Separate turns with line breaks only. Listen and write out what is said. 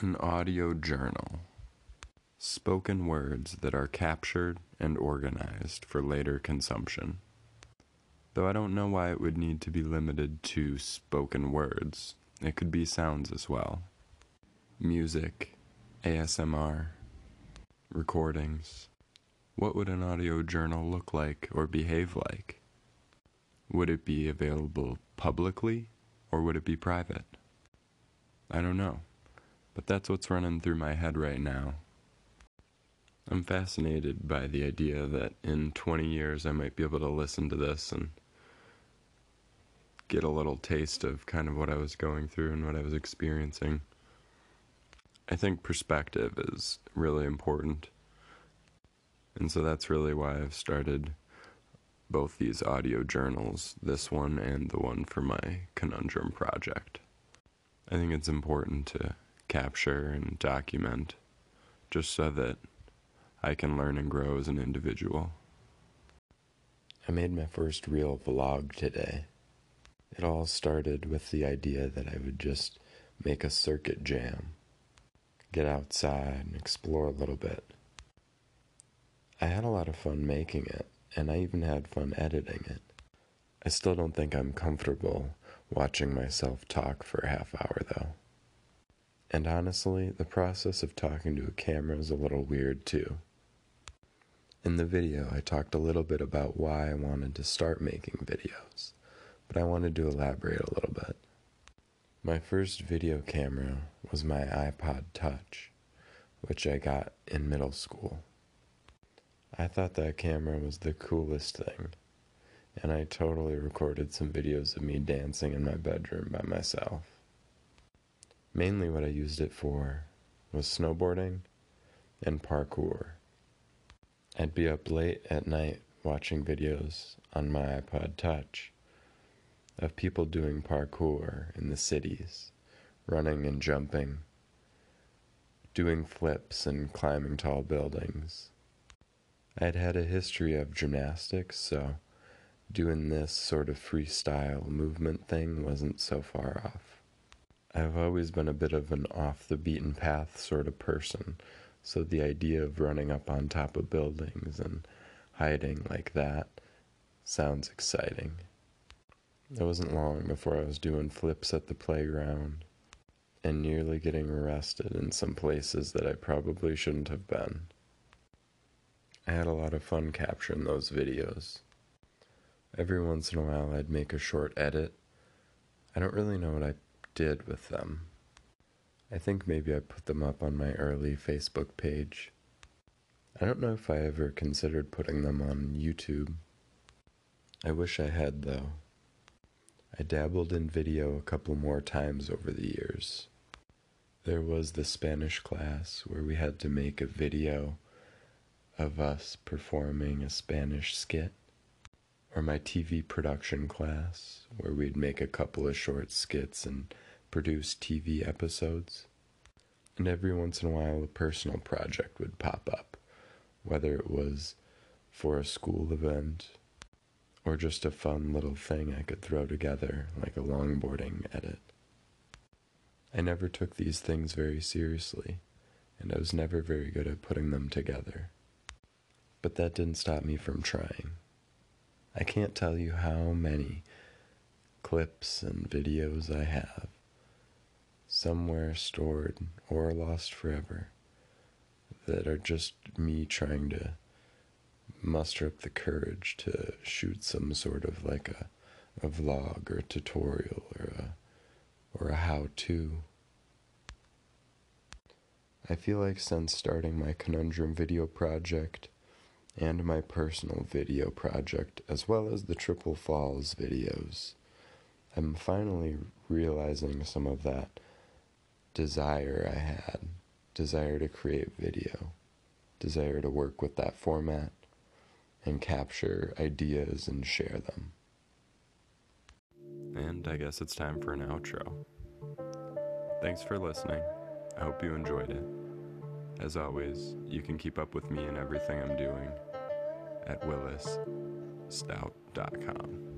An audio journal. Spoken words that are captured and organized for later consumption. Though I don't know why it would need to be limited to spoken words, it could be sounds as well. Music, ASMR, recordings. What would an audio journal look like or behave like? Would it be available publicly or would it be private? I don't know, but that's what's running through my head right now. I'm fascinated by the idea that in 20 years I might be able to listen to this and get a little taste of kind of what I was going through and what I was experiencing. I think perspective is really important. And so that's really why I've started both these audio journals, this one and the one for my conundrum project. I think it's important to capture and document just so that I can learn and grow as an individual. I made my first real vlog today. It all started with the idea that I would just make a circuit jam, get outside and explore a little bit. I had a lot of fun making it, and I even had fun editing it. I still don't think I'm comfortable watching myself talk for a half hour though. And honestly, the process of talking to a camera is a little weird too. In the video, I talked a little bit about why I wanted to start making videos, but I wanted to elaborate a little bit. My first video camera was my iPod Touch, which I got in middle school. I thought that camera was the coolest thing, and I totally recorded some videos of me dancing in my bedroom by myself. Mainly what I used it for was snowboarding and parkour. I'd be up late at night watching videos on my iPod Touch of people doing parkour in the cities, running and jumping, doing flips and climbing tall buildings. I'd had a history of gymnastics, so doing this sort of freestyle movement thing wasn't so far off. I've always been a bit of an off the beaten path sort of person so the idea of running up on top of buildings and hiding like that sounds exciting. It wasn't long before I was doing flips at the playground and nearly getting arrested in some places that I probably shouldn't have been. I had a lot of fun capturing those videos. Every once in a while, I'd make a short edit. I don't really know what I did with them. I think maybe I put them up on my early Facebook page. I don't know if I ever considered putting them on YouTube. I wish I had, though. I dabbled in video a couple more times over the years. There was the Spanish class where we had to make a video of us performing a Spanish skit, or my TV production class where we'd make a couple of short skits and produce TV episodes. And every once in a while, a personal project would pop up, whether it was for a school event or just a fun little thing I could throw together, like a longboarding edit. I never took these things very seriously, and I was never very good at putting them together. But that didn't stop me from trying. I can't tell you how many clips and videos I have somewhere stored or lost forever that are just me trying to muster up the courage to shoot some sort of like a, a vlog or a tutorial or a or a how-to. I feel like since starting my conundrum video project and my personal video project as well as the Triple Falls videos, I'm finally realizing some of that desire I had desire to create video, desire to work with that format and capture ideas and share them. And I guess it's time for an outro. Thanks for listening. I hope you enjoyed it. As always, you can keep up with me and everything I'm doing at willisstout.com.